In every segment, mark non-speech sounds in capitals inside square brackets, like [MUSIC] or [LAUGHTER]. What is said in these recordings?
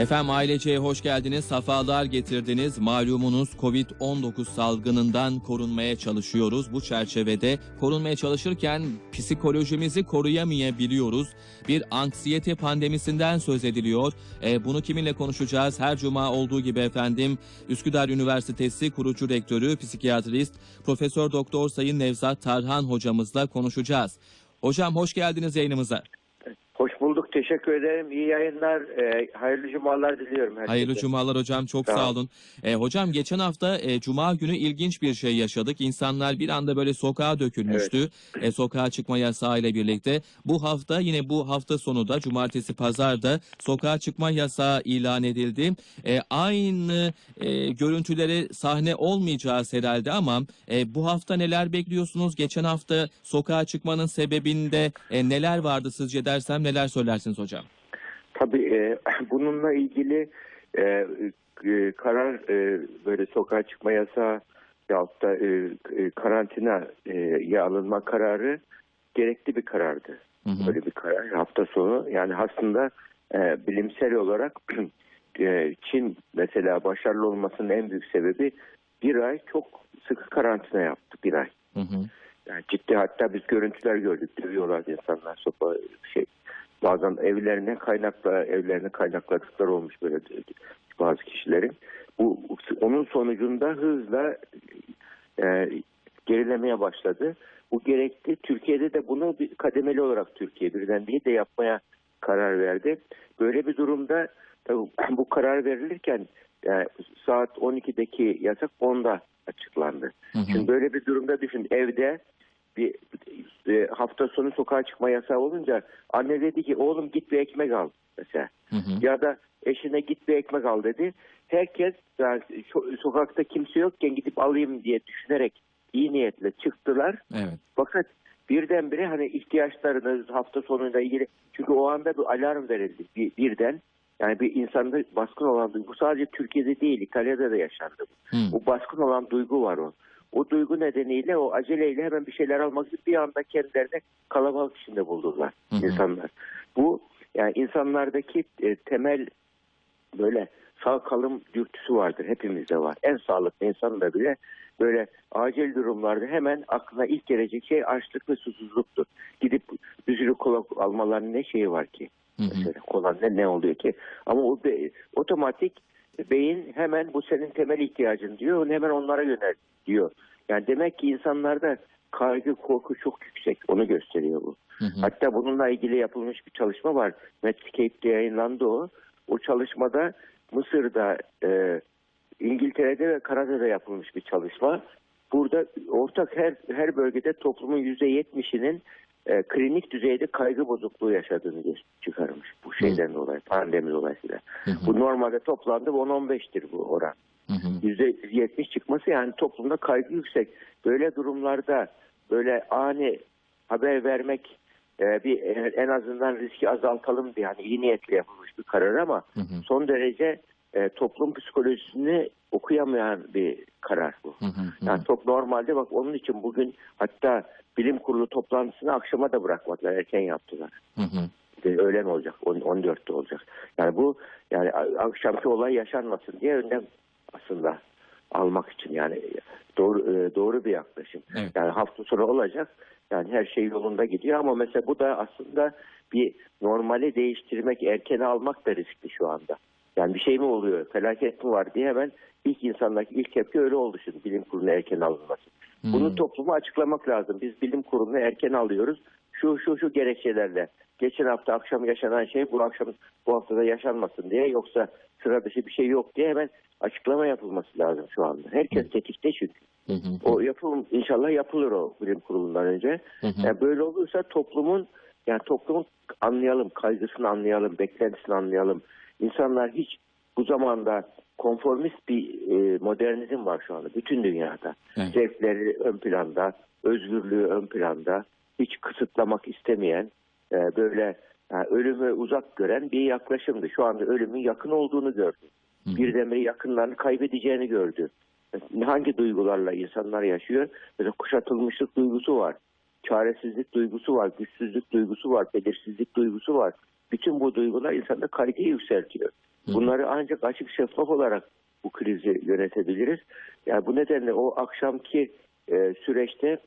Efendim aileceye hoş geldiniz, safalar getirdiniz. Malumunuz Covid-19 salgınından korunmaya çalışıyoruz. Bu çerçevede korunmaya çalışırken psikolojimizi koruyamayabiliyoruz. Bir anksiyete pandemisinden söz ediliyor. E, bunu kiminle konuşacağız? Her cuma olduğu gibi efendim Üsküdar Üniversitesi kurucu rektörü, psikiyatrist, Profesör Doktor Sayın Nevzat Tarhan hocamızla konuşacağız. Hocam hoş geldiniz yayınımıza. Teşekkür ederim. İyi yayınlar. Ee, hayırlı cumalar diliyorum herkese. Hayırlı cumalar hocam çok Sağ sağ olun. E, hocam geçen hafta e, cuma günü ilginç bir şey yaşadık. İnsanlar bir anda böyle sokağa dökülmüştü. E, sokağa çıkma yasağı ile birlikte. Bu hafta yine bu hafta sonu da cumartesi pazarda sokağa çıkma yasağı ilan edildi. E, aynı e, görüntülere sahne olmayacağız herhalde ama e, bu hafta neler bekliyorsunuz? Geçen hafta sokağa çıkmanın sebebinde e, neler vardı sizce dersem neler söylersiniz hocam? Tabii e, [CLEARS THROAT] bununla ilgili e, e, karar e, böyle sokağa çıkma yasağı yahut da e, e, karantinaya alınma kararı gerekli bir karardı. Hı hı. Böyle bir karar hafta sonu. Yani aslında e, bilimsel olarak [CLEARS THROAT] e, Çin mesela başarılı olmasının en büyük sebebi bir ay çok sıkı karantina yaptı bir ay. Hı hı. Yani ciddi hatta biz görüntüler gördük. Dövüyorlar insanlar sopa şey bazen evlerine kaynakla evlerine kaynakladıklar olmuş böyle bazı kişilerin. Bu onun sonucunda hızla e, gerilemeye başladı. Bu gerekti. Türkiye'de de bunu bir kademeli olarak Türkiye birden değil de yapmaya karar verdi. Böyle bir durumda tabii bu karar verilirken yani saat 12'deki yasak 10'da açıklandı. Hı hı. Şimdi böyle bir durumda düşün evde bir e, hafta sonu sokağa çıkma yasağı olunca anne dedi ki oğlum git bir ekmek al mesela. Hı hı. Ya da eşine git bir ekmek al dedi. Herkes yani so- sokakta kimse yokken gidip alayım diye düşünerek iyi niyetle çıktılar. Evet. Fakat birdenbire hani ihtiyaçlarını hafta sonuyla ilgili çünkü o anda bir alarm verildi bir, birden. Yani bir insanda baskın olan duygu bu sadece Türkiye'de değil İtalya'da da yaşandı. bu. O baskın olan duygu var o. O duygu nedeniyle o aceleyle hemen bir şeyler almak için bir anda kendilerini kalabalık içinde buldular Hı hı. insanlar. Bu yani insanlardaki e, temel böyle sağ kalım dürtüsü vardır. Hepimizde var. En sağlıklı insan da bile böyle acil durumlarda hemen aklına ilk gelecek şey açlık ve susuzluktur. Gidip bir sürü kola almalarının ne şeyi var ki? Mesela kola ne, ne oluyor ki? Ama o be- otomatik beyin hemen bu senin temel ihtiyacın diyor. Hemen onlara yönel diyor. Yani demek ki insanlarda kaygı, korku çok yüksek. Onu gösteriyor bu. Hı hı. Hatta bununla ilgili yapılmış bir çalışma var. Medscape'de yayınlandı o. O çalışmada Mısır'da, e, İngiltere'de ve Kanada'da yapılmış bir çalışma. Burada ortak her her bölgede toplumun %70'inin e, klinik düzeyde kaygı bozukluğu yaşadığını çıkarmış. Bu şeyden dolayı, pandemi dolayısıyla. Hı hı. Bu normalde toplamda 10-15'tir bu oran. Hı hı. %70 çıkması yani toplumda kaygı yüksek. Böyle durumlarda böyle ani haber vermek e, bir en azından riski azaltalım diye yani iyi niyetle yapılmış bir karar ama Hı hı. son derece e, toplum psikolojisini okuyamayan bir karar bu. Hı hı. Hı Yani hı. çok normalde bak onun için bugün hatta bilim kurulu toplantısını akşama da bırakmadılar erken yaptılar. Hı hı. İşte öğlen olacak, on- 14'te olacak. Yani bu yani akşamki olay yaşanmasın diye önlem aslında almak için yani doğru e, doğru bir yaklaşım. Evet. Yani hafta sonu olacak. Yani her şey yolunda gidiyor ama mesela bu da aslında bir normali değiştirmek, erken almak da riskli şu anda. Yani bir şey mi oluyor, felaket mi var diye hemen ilk insanlardaki ilk tepki öyle oldu şimdi bilim kuruluna erken alınması. Hmm. Bunu topluma açıklamak lazım. Biz bilim kurulunu erken alıyoruz. Şu şu şu gerekçelerle. Geçen hafta akşam yaşanan şey bu akşam bu haftada yaşanmasın diye yoksa sıra dışı bir şey yok diye hemen açıklama yapılması lazım şu anda. Herkes tetikte çünkü. Hı hı. O yapım inşallah yapılır o bilim kurulundan önce. Hı hı. Yani böyle olursa toplumun yani toplumun anlayalım, kaygısını anlayalım, beklentisini anlayalım. İnsanlar hiç bu zamanda konformist bir e, modernizm var şu anda bütün dünyada. Evet. Zevkleri ön planda, özgürlüğü ön planda, hiç kısıtlamak istemeyen, e, böyle yani ölümü uzak gören bir yaklaşımdı. Şu anda ölümün yakın olduğunu gördü. Hı. Birdenbire yakınlarını kaybedeceğini gördü. Hangi duygularla insanlar yaşıyor? Mesela kuşatılmışlık duygusu var. Çaresizlik duygusu var. Güçsüzlük duygusu var. Belirsizlik duygusu var. Bütün bu duygular insanda kaygıyı yükseltiyor. Bunları ancak açık şeffaf olarak bu krizi yönetebiliriz. Yani bu nedenle o akşamki e, süreçte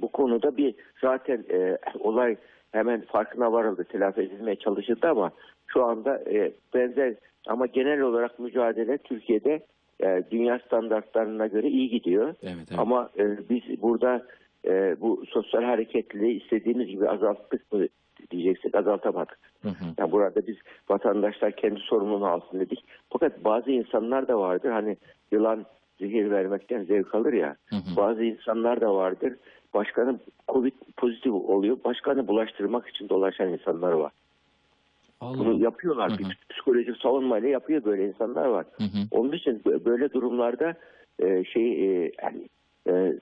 bu konuda bir zaten e, olay hemen farkına varıldı, telafi edilmeye çalışıldı ama şu anda e, benzer ama genel olarak mücadele Türkiye'de e, dünya standartlarına göre iyi gidiyor. Evet, evet. Ama e, biz burada e, bu sosyal hareketliliği istediğimiz gibi azalttık mı diyeceksek azaltamadık. Hı hı. Yani burada biz vatandaşlar kendi sorumluluğunu alsın dedik. Fakat bazı insanlar da vardır hani yılan zehir vermekten zevk alır ya. Hı hı. Bazı insanlar da vardır. Başkanı Covid pozitif oluyor. Başkanı bulaştırmak için dolaşan insanlar var. Allah. Bunu yapıyorlar. Hı hı. Bir psikolojik savunmayla yapıyor böyle insanlar var. Hı hı. Onun için bö- böyle durumlarda e, şey e, yani e,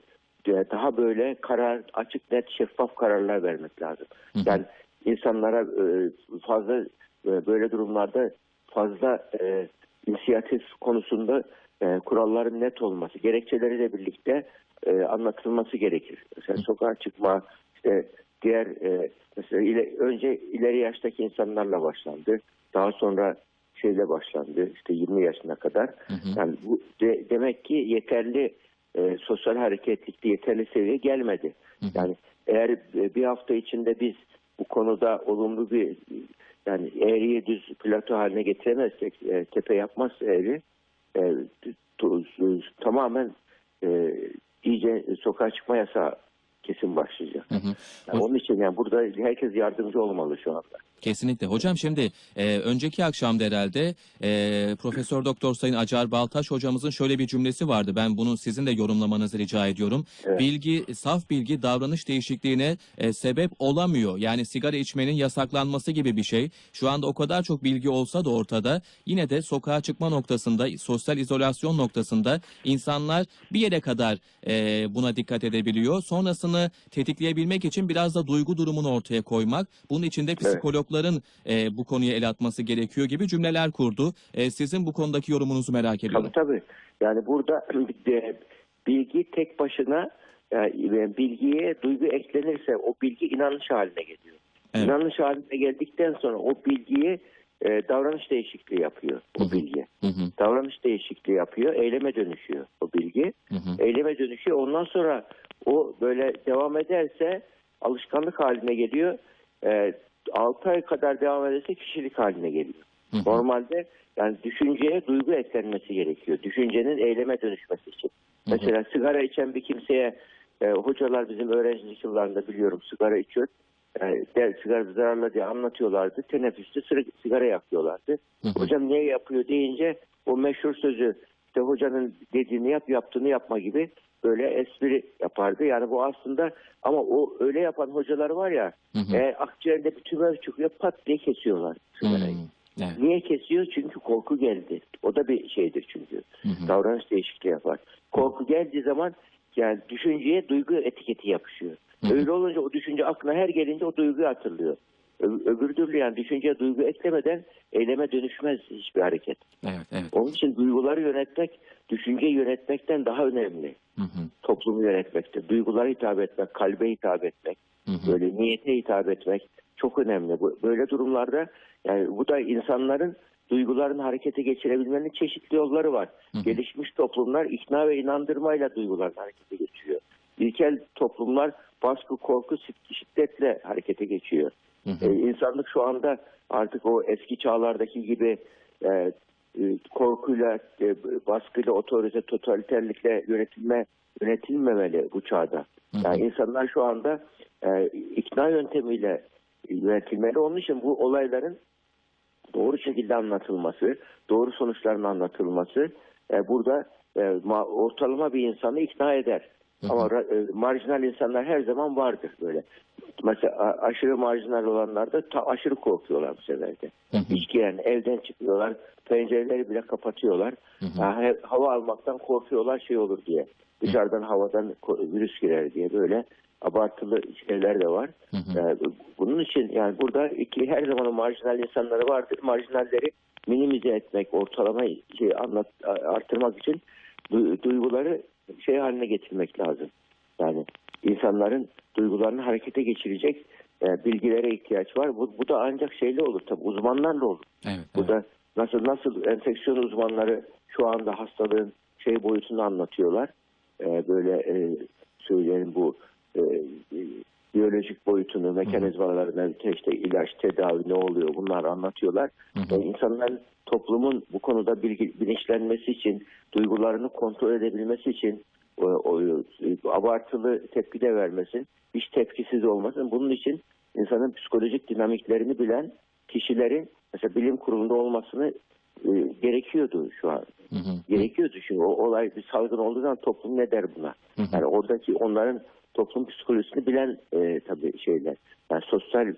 daha böyle karar açık net şeffaf kararlar vermek lazım. Hı hı. Yani insanlara e, fazla e, böyle durumlarda fazla e, inisiyatif konusunda e, kuralların net olması, gerekçeleriyle birlikte e, anlatılması gerekir. Mesela sokağa çıkma, işte diğer e, mesela ile, önce ileri yaştaki insanlarla başlandı. Daha sonra şeyle başlandı. işte 20 yaşına kadar. Hı hı. Yani bu de- demek ki yeterli e, sosyal hareketlilikte yeterli seviye gelmedi. Hı hı. Yani eğer bir hafta içinde biz bu konuda olumlu bir yani eğriyi düz plato haline getiremezsek, e, tepe yapmazsa eğri e, tamamen e, iyice sokağa çıkma yasağı kesin başlayacak. Hı hı. Yani onun için yani burada herkes yardımcı olmalı şu anda. Kesinlikle. Hocam şimdi e, önceki akşamda herhalde e, Profesör Doktor Sayın Acar Baltaş hocamızın şöyle bir cümlesi vardı. Ben bunu sizin de yorumlamanızı rica ediyorum. Evet. Bilgi, saf bilgi davranış değişikliğine e, sebep olamıyor. Yani sigara içmenin yasaklanması gibi bir şey. Şu anda o kadar çok bilgi olsa da ortada yine de sokağa çıkma noktasında, sosyal izolasyon noktasında insanlar bir yere kadar e, buna dikkat edebiliyor. Sonrasını tetikleyebilmek için biraz da duygu durumunu ortaya koymak. Bunun için de psikologların e, bu konuya el atması gerekiyor gibi cümleler kurdu. E, sizin bu konudaki yorumunuzu merak ediyorum. Tabii tabii. Yani burada de, bilgi tek başına yani bilgiye duygu eklenirse o bilgi inanış haline geliyor. Evet. İnanış haline geldikten sonra o bilgiyi e, davranış değişikliği yapıyor Hı o hı. bilgi. Hı hı, Davranış değişikliği yapıyor, eyleme dönüşüyor o bilgi. hı hı. Eyleme dönüşüyor. Ondan sonra o böyle devam ederse alışkanlık haline geliyor. E, 6 ay kadar devam ederse kişilik haline geliyor. Hı hı. Normalde yani düşünceye duygu eklenmesi gerekiyor. Düşüncenin eyleme dönüşmesi için. Hı hı. Mesela sigara içen bir kimseye e, hocalar bizim öğrencilik yıllarında biliyorum sigara içiyor. E, sigara zararlı diye anlatıyorlardı. Teneffüste sigara yakıyorlardı. Hı hı. Hocam niye yapıyor deyince o meşhur sözü işte hocanın dediğini yap yaptığını yapma gibi böyle espri yapardı. Yani bu aslında ama o öyle yapan hocalar var ya Hı hı. eğer akciğerinde bir tümör çıkıyor pat diye kesiyorlar sigarayı. Hmm, Evet. Niye kesiyor? Çünkü korku geldi. O da bir şeydir çünkü. Hı hı. Davranış değişikliği yapar. Korku geldiği zaman yani düşünceye duygu etiketi yapışıyor. Öyle olunca o düşünce aklına her gelince o duyguyu hatırlıyor. Öbür türlü yani düşünceye duygu eklemeden eyleme dönüşmez hiçbir hareket. Evet, evet. Onun için duyguları yönetmek, düşünceyi yönetmekten daha önemli. Hı hı, Toplumu yönetmekte. Duygulara hitap etmek, kalbe hitap etmek hı hı. böyle niyete hitap etmek çok önemli. Böyle durumlarda yani bu da insanların duygularını harekete geçirebilmenin çeşitli yolları var. Hı hı. Gelişmiş toplumlar ikna ve inandırmayla duygularını harekete geçiriyor. İlkel toplumlar baskı, korku, şid- şiddetle harekete geçiyor. Hı hı. Ee, insanlık şu anda artık o eski çağlardaki gibi e, e, korkuyla, e, baskıyla, otorite, totaliterlikle yönetilme yönetilmemeli bu çağda. Hı hı. Yani insanlar şu anda e, ikna yöntemiyle yönetilmeli. Onun için bu olayların doğru şekilde anlatılması, doğru sonuçların anlatılması e, burada e, ma- ortalama bir insanı ikna eder. Hı hı. Ama e, marjinal insanlar her zaman vardır böyle. Mesela aşırı marjinal olanlar da ta- aşırı korkuyorlar bu sefer de. Hı hı. Giren evden çıkmıyorlar, pencereleri bile kapatıyorlar. Hı hı. Ha, hava almaktan korkuyorlar şey olur diye. Dışarıdan havadan ko- virüs girer diye böyle abartılı şeyler de var. Hı hı. Ee, bunun için yani burada iki her zaman marjinal insanları vardır. Marjinalleri minimize etmek, ortalama şey anlat artırmak için du- duyguları şey haline getirmek lazım. Yani insanların duygularını harekete geçirecek e, bilgilere ihtiyaç var. Bu, bu da ancak şeyle olur tabii uzmanlarla olur. Evet, Bu evet. da nasıl nasıl enfeksiyon uzmanları şu anda hastalığın şey boyutunu anlatıyorlar. Ee, böyle e, söyleyelim bu e, e, biyolojik boyutunu, mekanizmalarını, işte ilaç, tedavi ne oluyor bunları anlatıyorlar. Hı hı. E, insanların toplumun bu konuda bilgi, bilinçlenmesi için, duygularını kontrol edebilmesi için o, o, e, abartılı tepki de vermesin, hiç tepkisiz olmasın. Bunun için insanın psikolojik dinamiklerini bilen kişilerin mesela bilim kurulunda olmasını e, gerekiyordu şu an. Hı hı. Gerekiyordu çünkü o olay bir salgın olduğu zaman toplum ne der buna? Hı hı. Yani oradaki onların toplum psikolojisini bilen e, tabii şeyler. Yani sosyal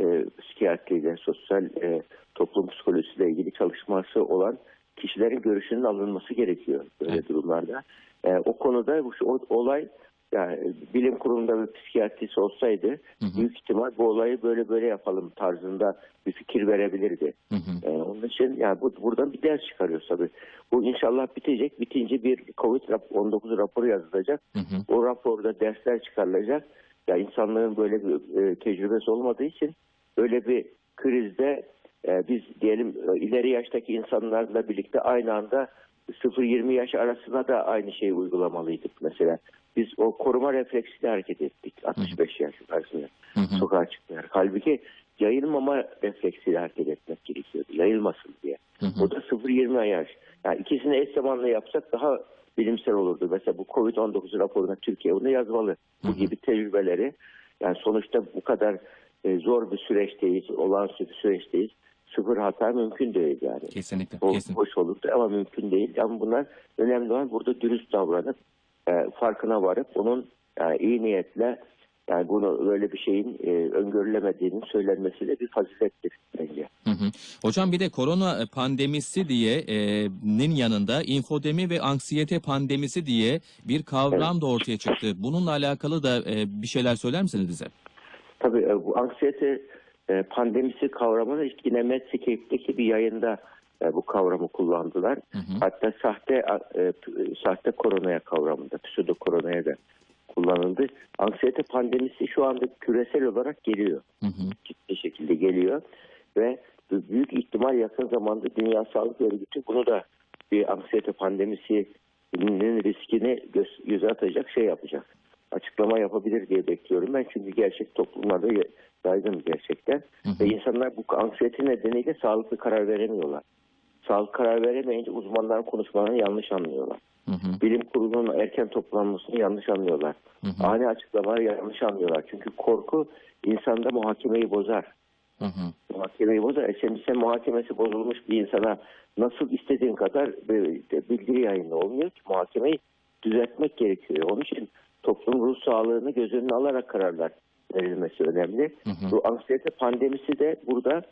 e, psikiyatriyle, sosyal e, toplum psikolojisiyle ilgili çalışması olan kişilerin görüşünün alınması gerekiyor böyle Evet. durumlarda. E, o konuda bu o, olay yani bilim kurulunda bir psikiyatrist olsaydı Hı hı. büyük ihtimal bu olayı böyle böyle yapalım tarzında bir fikir verebilirdi. Hı hı. Ee, onun için yani bu, buradan bir ders çıkarıyoruz tabii. Bu inşallah bitecek. Bitince bir COVID-19 raporu yazılacak. Hı hı. O raporda dersler çıkarılacak. Ya insanlığın böyle bir e, tecrübesi olmadığı için böyle bir krizde e, biz diyelim e, ileri yaştaki insanlarla birlikte aynı anda 0-20 yaş arasına da aynı şeyi uygulamalıydık mesela. Biz o koruma refleksiyle hareket ettik 65 yaş arasında sokağa çıkmayarak. Halbuki yayılmama refleksiyle hareket etmek gerekiyordu. Yayılmasın diye. Hı hı. O da 0-20 yaş. Yani ikisini eş zamanlı yapsak daha bilimsel olurdu. Mesela bu Covid-19 raporuna Türkiye bunu yazmalı. Bu Hı hı. gibi tecrübeleri yani sonuçta bu kadar e, zor bir süreçteyiz, olağanüstü bir süreçteyiz. Sıfır hata mümkün değil yani. Kesinlikle. O, Kesin. hoş olurdu ama mümkün değil. Ama bunlar önemli olan burada dürüst davranıp e, farkına varıp onun yani iyi niyetle yani bunu böyle bir şeyin e, öngörülemediğinin söylenmesi de bir fazilettir bence. Hı hı. Hocam bir de korona pandemisi diye e, nin yanında infodemi ve anksiyete pandemisi diye bir kavram da ortaya çıktı. Bununla alakalı da e, bir şeyler söyler misiniz bize? Tabii e, bu anksiyete e, pandemisi kavramını ilk yine Medscape'deki bir yayında e, bu kavramı kullandılar. Hı hı. Hatta sahte e, p- sahte koronaya kavramında, pseudo koronaya da kullanıldı. Anksiyete pandemisi şu anda küresel olarak geliyor. Hı hı. ciddi şekilde geliyor ve büyük ihtimal yakın zamanda Dünya Sağlık Örgütü bunu da bir anksiyete pandemisinin riskini göz, göze atacak şey yapacak. Açıklama yapabilir diye bekliyorum ben çünkü gerçek toplumlarda yaygın gerçekten Hı hı. ve insanlar bu anksiyete nedeniyle sağlıklı karar veremiyorlar. Sağlık karar veremeyince uzmanların konuşmalarını yanlış anlıyorlar. Hı hı. Bilim kurulunun erken toplanmasını yanlış anlıyorlar. Hı hı. Ani açıklamaları yanlış anlıyorlar. Çünkü korku insanda muhakemeyi bozar. Hı hı. Muhakemeyi bozar. E Sen, sen muhakemesi bozulmuş bir insana nasıl istediğin kadar bildiri yayında olmuyor ki muhakemeyi düzeltmek gerekiyor. Onun için toplum ruh sağlığını göz önüne alarak kararlar verilmesi önemli. Hı hı. Bu anksiyete pandemisi de burada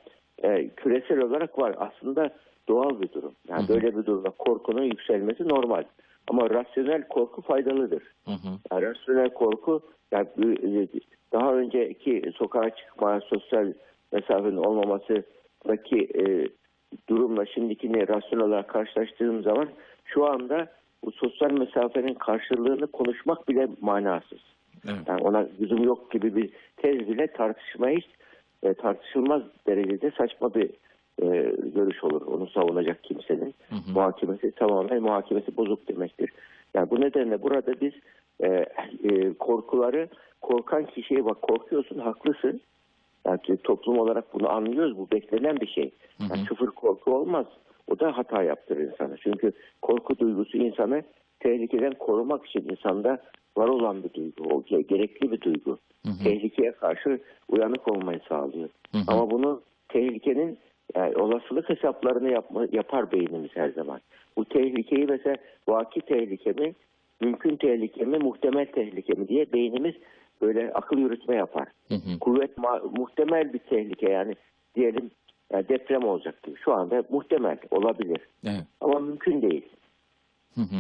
e, küresel olarak var. Aslında doğal bir durum. Yani Hı hı. böyle bir durumda korkunun yükselmesi normal. Ama rasyonel korku faydalıdır. Hı hı. Yani rasyonel korku yani bu- daha önceki sokağa çıkma, sosyal mesafenin olmamasındaki e, durumla şimdikini rasyonel olarak karşılaştırdığım zaman şu anda bu sosyal mesafenin karşılığını konuşmak bile manasız. Evet. Yani ona lüzum yok gibi bir tez bile tartışmaya hiç e, tartışılmaz derecede saçma bir e, görüş olur. Onu savunacak kimsenin Hı hı. muhakemesi tamamen muhakemesi bozuk demektir. Yani bu nedenle burada biz e, e, korkuları korkan kişiye bak korkuyorsun haklısın. Yani toplum olarak bunu anlıyoruz. Bu beklenen bir şey. Hı hı. Yani sıfır korku olmaz. O da hata yaptırır insana. Çünkü korku duygusu insanı tehlikeden korumak için insanda var olan bir duygu. O ge- gerekli bir duygu. Hı hı. Tehlikeye karşı uyanık olmayı sağlıyor. Hı hı. Ama bunu tehlikenin yani olasılık hesaplarını yapma, yapar beynimiz her zaman. Bu tehlikeyi mesela vaki tehlike mi, mümkün tehlike mi, muhtemel tehlike mi diye beynimiz böyle akıl yürütme yapar. Hı hı. Kuvvet muhtemel bir tehlike yani diyelim yani deprem olacaktı. Şu anda muhtemel olabilir Evet. ama mümkün değil. Hı hı.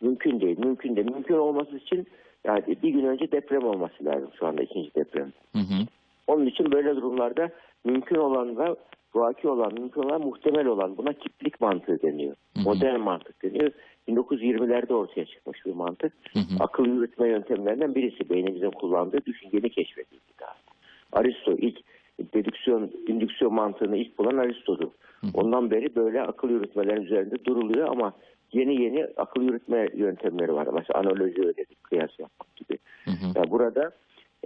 Mümkün değil, mümkün değil. Mümkün olması için yani bir gün önce deprem olması lazım şu anda ikinci deprem. Hı hı. Onun için böyle durumlarda mümkün olanla vaki olan, mümkün olan, muhtemel olan buna kiplik mantığı deniyor. Hı hı. Modern mantık deniyor. 1920'lerde ortaya çıkmış bir mantık. Hı hı. Akıl yürütme yöntemlerinden birisi beynimizin kullandığı düşünceni keşfedildi daha. Aristo ilk dedüksiyon, indüksiyon mantığını ilk bulan Aristo'dur. Ondan beri böyle akıl yürütmelerin üzerinde duruluyor ama yeni yeni akıl yürütme yöntemleri var. Mesela analoji öğretik, kıyas yapmak gibi. Hı hı. Yani burada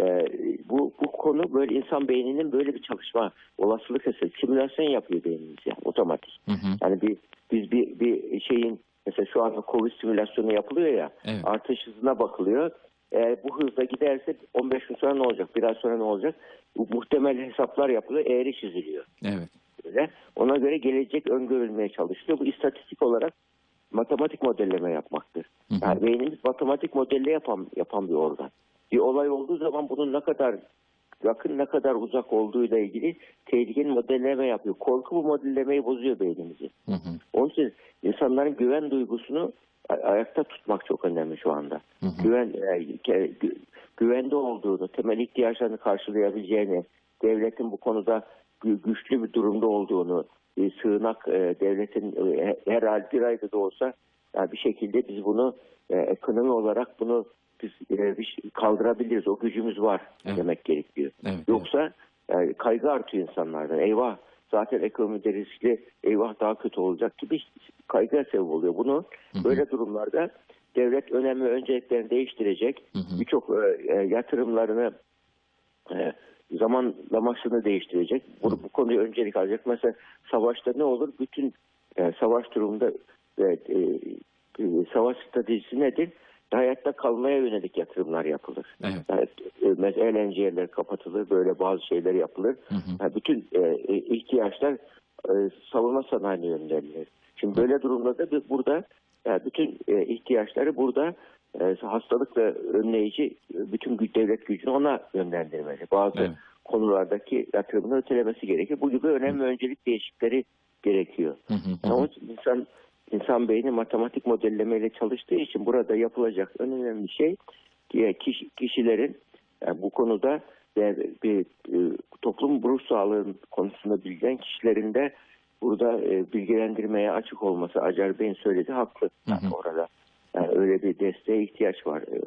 e, bu bu konu böyle insan beyninin böyle bir çalışma olasılık eseri simülasyon yapıyor beynimiz yani otomatik. Hı hı. Yani bir biz bir bir şeyin mesela şu anda Covid simülasyonu yapılıyor ya Evet. artış hızına bakılıyor. Eğer bu hızla giderse 15 gün sonra ne olacak? Biraz sonra ne olacak? Bu muhtemel hesaplar yapılıyor. Eğri çiziliyor. Evet. Böyle. Ona göre gelecek öngörülmeye çalışılıyor. Bu istatistik olarak matematik modelleme yapmaktır. Hı hı. Yani beynimiz matematik modelle yapan yapan bir organ. Bir olay olduğu zaman bunun ne kadar yakın ne kadar uzak olduğuyla ilgili tehlikenin modelleme yapıyor. Korku bu modellemeyi bozuyor beynimizi. Hı hı. Onun için insanların güven duygusunu ayakta tutmak çok önemli şu anda. Hı hı. Güven e, güvende olduğunu, temel ihtiyaçlarını karşılayabileceğini, devletin bu konuda gü- güçlü bir durumda olduğunu, e, sığınak e, devletin e, her hal bir ayda da olsa yani bir şekilde biz bunu e, ekonomi olarak bunu biz e, kaldırabiliriz. O gücümüz var Evet. demek gerekiyor. Evet, Yoksa e, kaygı artıyor insanlardan. Eyvah zaten ekonomide riskli, eyvah daha kötü olacak gibi kaygıya sebep oluyor. Bunu hı. böyle durumlarda devlet önemli önceliklerini değiştirecek. Birçok e, yatırımlarını e, zamanlamasını değiştirecek. Bu, bu konuyu öncelik alacak. Mesela savaşta ne olur? Bütün e, savaş durumunda e, e, e, savaş stratejisi nedir? Hayatta kalmaya yönelik yatırımlar yapılır. Evet. Yani, e, mesela yerleri kapatılır, böyle bazı şeyler yapılır. Hı hı. Yani bütün e, e, ihtiyaçlar e, savunma sanayine yönlenilir. Şimdi böyle durumlarda biz burada e, bütün e, ihtiyaçları burada hastalıkla önleyici e, bütün devlet gücünü ona yönlendirmeli. Bazı Evet. konulardaki yatırımını ötelemesi gerekir. Bu gibi önemli öncelik değişiklikleri gerekiyor. Hı hı. İçin insan insan beyni matematik modellemeyle çalıştığı için burada yapılacak en önemli şey e, kişi, kişilerin yani bu konuda e, bir e, toplum ruh sağlığı konusunda bilgilen kişilerin de burada e, bilgilendirmeye açık olması Acar Bey'in söylediği haklı Hı hı. orada. Yani öyle bir desteğe ihtiyaç var. E,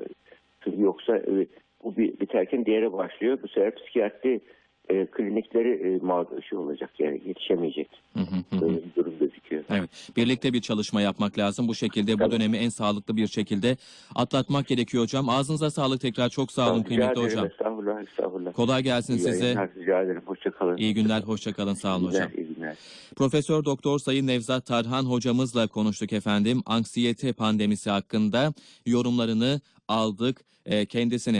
Çünkü yoksa e, bu biterken diğeri başlıyor. Bu sefer psikiyatri e, klinikleri e, mağdur şey olacak yani yetişemeyecek. Hı hı. Hı hı. Böyle bir durum gözüküyor. Evet. Birlikte bir çalışma yapmak lazım. Bu şekilde bu Tabii. dönemi en sağlıklı bir şekilde atlatmak gerekiyor hocam. Ağzınıza sağlık tekrar. Çok sağ olun kıymetli hocam. Estağfurullah, estağfurullah. Kolay gelsin İyi size. yayınlar, Rica ederim. Hoşça kalın. İyi günler. Hoşça kalın. Sağ olun hocam. iyi günler. Profesör Doktor Sayın Nevzat Tarhan hocamızla konuştuk efendim. Anksiyete pandemisi hakkında yorumlarını aldık. Ee, kendisine